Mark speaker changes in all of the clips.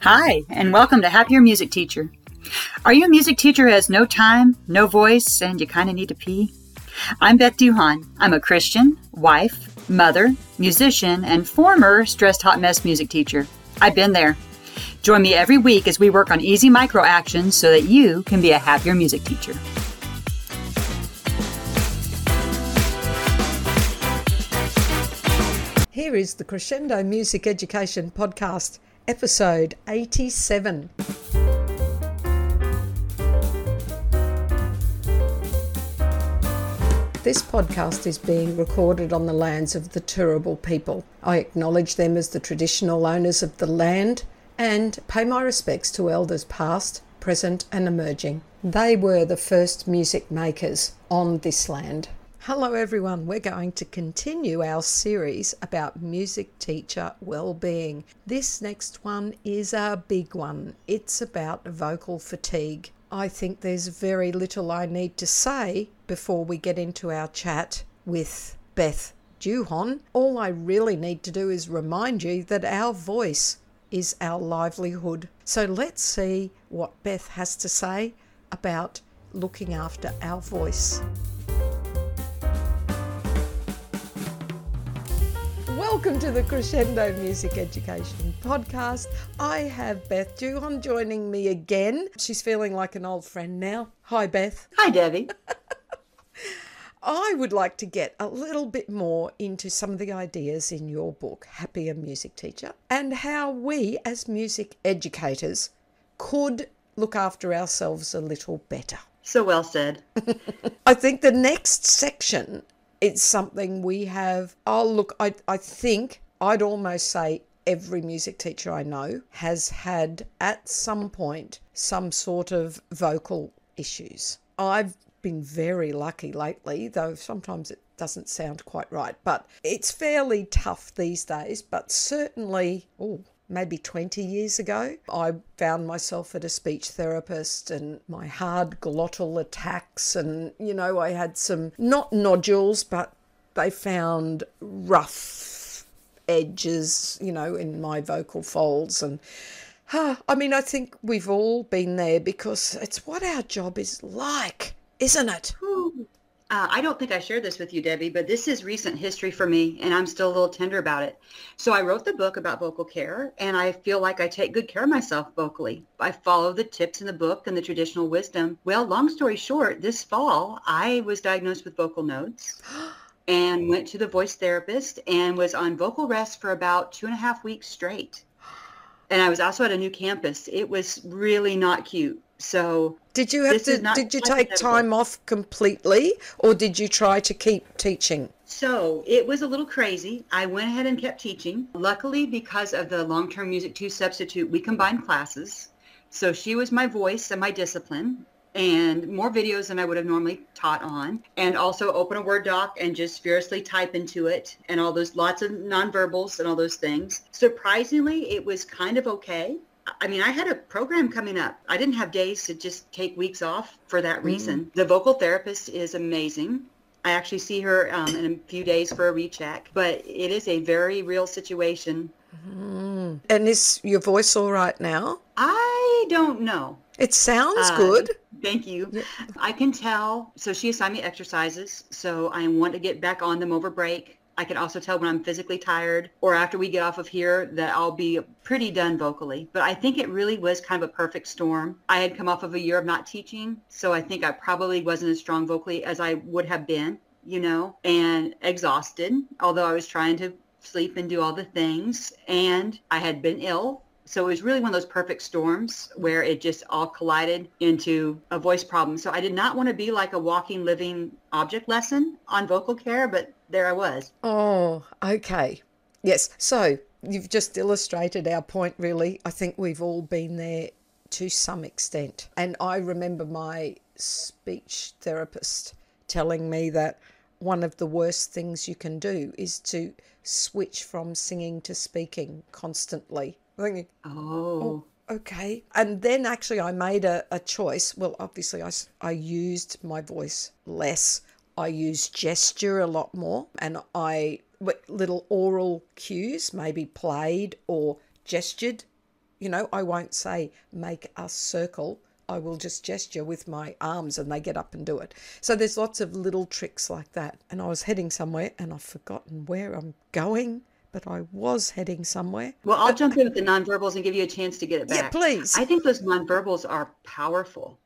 Speaker 1: Hi, and welcome to Happier Music Teacher. Are you a music teacher who has no time, no voice, and you kind of need to pee? I'm Beth Duhon. I'm a Christian, wife, mother, musician, and former stressed hot mess music teacher. I've been there. Join me every week as we work on easy micro actions so that you can be a happier music teacher.
Speaker 2: Here is the Crescendo Music Education Podcast episode 87. This podcast is being recorded on the lands of the Turrbal people. I acknowledge them as the traditional owners of the land and pay my respects to elders past, present, and emerging. They were the first music makers on this land. Hello, everyone. We're going to continue our series about music teacher well-being. This next one is a big one. It's about vocal fatigue. I think there's very little I need to say before we get into our chat with Beth Duhon. All I really need to do is remind you that our voice is our livelihood. So let's see what Beth has to say about looking after our voice. Welcome to the Crescendo Music Education Podcast. I have Beth Duhon joining me again. She's feeling like an old friend now. Hi, Beth.
Speaker 1: Hi, Debbie.
Speaker 2: I would like to get a little bit more into some of the ideas in your book, Happier Music Teacher, and how we as music educators could look after ourselves a little better.
Speaker 1: So well said.
Speaker 2: I think the next section it's something we have. Oh, look, I, I think I'd almost say every music teacher I know has had at some point some sort of vocal issues. I've been very lucky lately, though sometimes it doesn't sound quite right, but it's fairly tough these days. But certainly, oh, maybe 20 years ago, I found myself at a speech therapist and my hard glottal attacks. And, you know, I had some, not nodules, but they found rough edges, you know, in my vocal folds. And, uh, I mean, I think we've all been there because it's what our job is like, isn't it?
Speaker 1: Uh, I don't think I shared this with you, Debbie, but this is recent history for me, and I'm still a little tender about it. So I wrote the book about vocal care, and I feel like I take good care of myself vocally. I follow the tips in the book and the traditional wisdom. Well, long story short, this fall, I was diagnosed with vocal nodes and went to the voice therapist and was on vocal rest for about two and a half weeks straight. And I was also at a new campus. It was really not cute. So
Speaker 2: did you have to did you take time off completely or did you try to keep teaching?
Speaker 1: So it was a little crazy. I went ahead and kept teaching. Luckily, because of the long-term Music 2 substitute, we combined classes. So she was my voice and my discipline and more videos than I would have normally taught on. And also open a Word doc and just furiously type into it and all those lots of nonverbals and all those things. Surprisingly, it was kind of okay. I mean, I had a program coming up. I didn't have days to just take weeks off for that mm. reason. Mm. The vocal therapist is amazing. I actually see her um, in a few days for a recheck, but it is a very real situation.
Speaker 2: Mm. And is your voice all right now?
Speaker 1: I don't know.
Speaker 2: It sounds uh, good.
Speaker 1: Thank you. Yeah. I can tell. So she assigned me exercises. So I want to get back on them over break. I can also tell when I'm physically tired or after we get off of here that I'll be pretty done vocally. But I think it really was kind of a perfect storm. I had come off of a year of not teaching, so I think I probably wasn't as strong vocally as I would have been, you know, and exhausted, although I was trying to sleep and do all the things. And I had been ill so it was really one of those perfect storms where it just all collided into a voice problem. So I did not want to be like a walking, living object lesson on vocal care, but there I was.
Speaker 2: Oh, okay. Yes. So you've just illustrated our point, really. I think we've all been there to some extent. And I remember my speech therapist telling me that one of the worst things you can do is to switch from singing to speaking constantly
Speaker 1: thinking, oh.
Speaker 2: oh. okay. And then actually I made a, a choice. Well, obviously I, I used my voice less I use gesture a lot more and I little oral cues, maybe played or gestured. You know, I won't say make a circle. I will just gesture with my arms and they get up and do it. So there's lots of little tricks like that. And I was heading somewhere and I've forgotten where I'm going but I was heading somewhere.
Speaker 1: Well, I'll jump in with the nonverbals and give you a chance to get it back.
Speaker 2: Yeah, please.
Speaker 1: I think those nonverbals are powerful.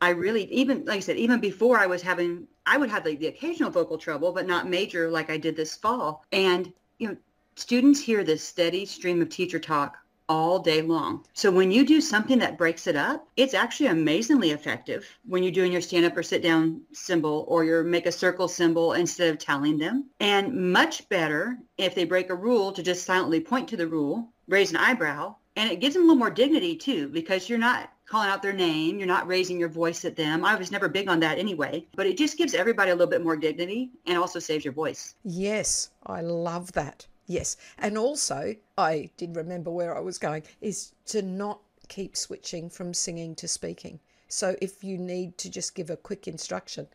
Speaker 1: I really, even like I said, even before I was having, I would have like the occasional vocal trouble, but not major like I did this fall. And, you know, students hear this steady stream of teacher talk all day long. So when you do something that breaks it up, it's actually amazingly effective when you're doing your stand up or sit down symbol or your make a circle symbol instead of telling them. And much better if they break a rule to just silently point to the rule, raise an eyebrow, and it gives them a little more dignity too because you're not calling out their name, you're not raising your voice at them. I was never big on that anyway, but it just gives everybody a little bit more dignity and also saves your voice.
Speaker 2: Yes, I love that. Yes. And also, I did remember where I was going, is to not keep switching from singing to speaking. So if you need to just give a quick instruction,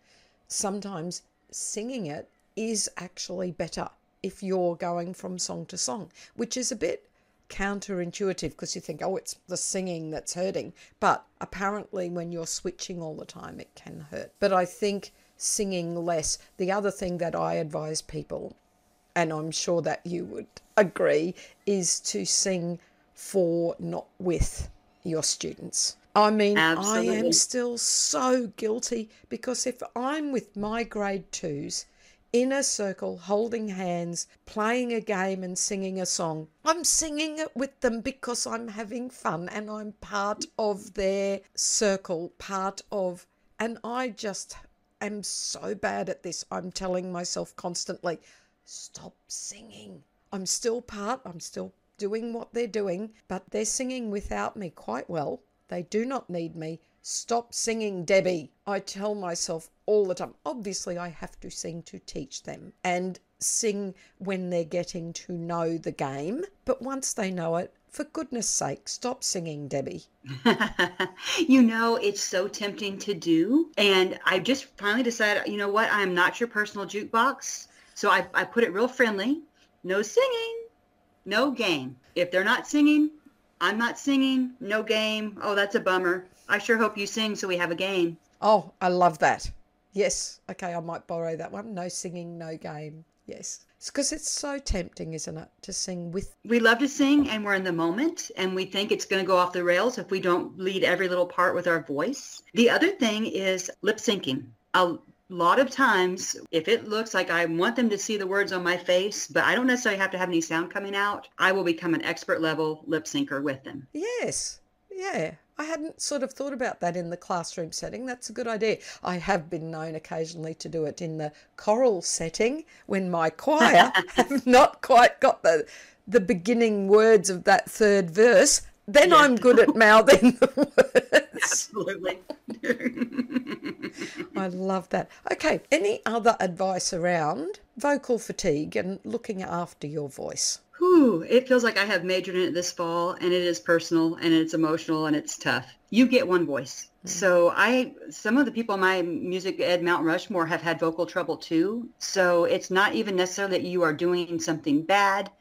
Speaker 2: sometimes singing it is actually better if you're going from song to song, which is a bit counterintuitive because you think, oh, it's the singing that's hurting. But apparently, when you're switching all the time, it can hurt. But I think singing less, the other thing that I advise people and I'm sure that you would agree, is to sing for, not with your students. I mean, Absolutely. I am still so guilty because if I'm with my grade twos in a circle, holding hands, playing a game and singing a song, I'm singing it with them because I'm having fun and I'm part of their circle, part of, and I just am so bad at this. I'm telling myself constantly, stop singing. I'm still part, I'm still doing what they're doing, but they're singing without me quite well. They do not need me. Stop singing, Debbie. I tell myself all the time. Obviously, I have to sing to teach them and sing when they're getting to know the game. But once they know it, for goodness sake, stop singing, Debbie.
Speaker 1: you know, it's so tempting to do. And I just finally decided, you know what? I'm not your personal jukebox. So I, I put it real friendly. No singing, no game. If they're not singing, I'm not singing, no game. Oh, that's a bummer. I sure hope you sing so we have a game.
Speaker 2: Oh, I love that. Yes. Okay, I might borrow that one. No singing, no game. Yes. It's because it's so tempting, isn't it, to sing with.
Speaker 1: We love to sing and we're in the moment and we think it's going to go off the rails if we don't lead every little part with our voice. The other thing is lip syncing. A lot of times, if it looks like I want them to see the words on my face, but I don't necessarily have to have any sound coming out, I will become an expert level lip syncer with them.
Speaker 2: Yes. Yeah. I hadn't sort of thought about that in the classroom setting. That's a good idea. I have been known occasionally to do it in the choral setting when my choir have not quite got the the beginning words of that third verse. Then I'm good at mouthing the words.
Speaker 1: Absolutely.
Speaker 2: I love that. Okay, any other advice around vocal fatigue and looking after your voice?
Speaker 1: Whew, it feels like I have majored in it this fall and it is personal and it's emotional and it's tough. You get one voice. Mm-hmm. So I, some of the people in my music ed Mount Rushmore have had vocal trouble too. So it's not even necessarily that you are doing something bad.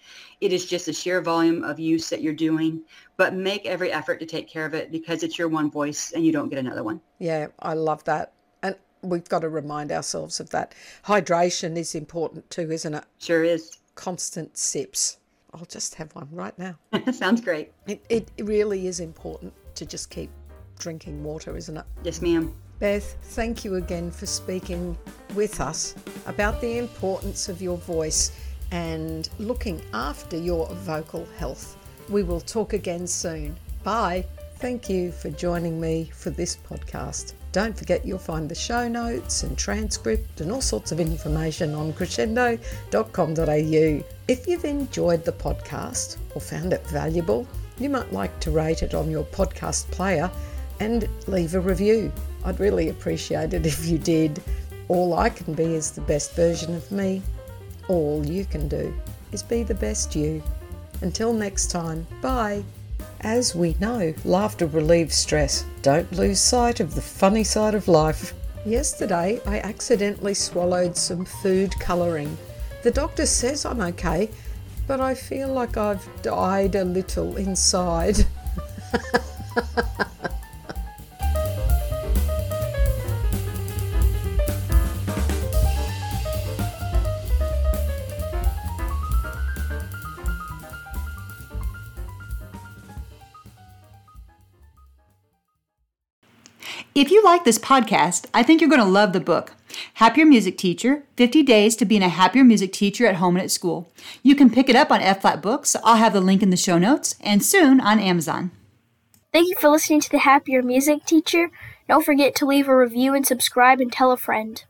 Speaker 1: It is just a sheer volume of use that you're doing, but make every effort to take care of it because it's your one voice and you don't get another one.
Speaker 2: Yeah, I love that. And we've got to remind ourselves of that. Hydration is important too, isn't it?
Speaker 1: Sure is.
Speaker 2: Constant sips. I'll just have one right now.
Speaker 1: Sounds great.
Speaker 2: It, it really is important to just keep drinking water, isn't it?
Speaker 1: Yes, ma'am.
Speaker 2: Beth, thank you again for speaking with us about the importance of your voice and looking after your vocal health. We will talk again soon. Bye. Thank you for joining me for this podcast. Don't forget you'll find the show notes and transcript and all sorts of information on crescendo.com.au. If you've enjoyed the podcast or found it valuable, you might like to rate it on your podcast player and leave a review. I'd really appreciate it if you did. All I can be is the best version of me. All you can do is be the best you. Until next time, bye. As we know, laughter relieves stress. Don't lose sight of the funny side of life. Yesterday, I accidentally swallowed some food colouring. The doctor says I'm okay, but I feel like I've died a little inside.
Speaker 1: If you like this podcast, I think you're going to love the book. Happier Music Teacher 50 Days to Being a Happier Music Teacher at Home and at School. You can pick it up on F Flat Books. I'll have the link in the show notes and soon on Amazon.
Speaker 3: Thank you for listening to The Happier Music Teacher. Don't forget to leave a review and subscribe and tell a friend.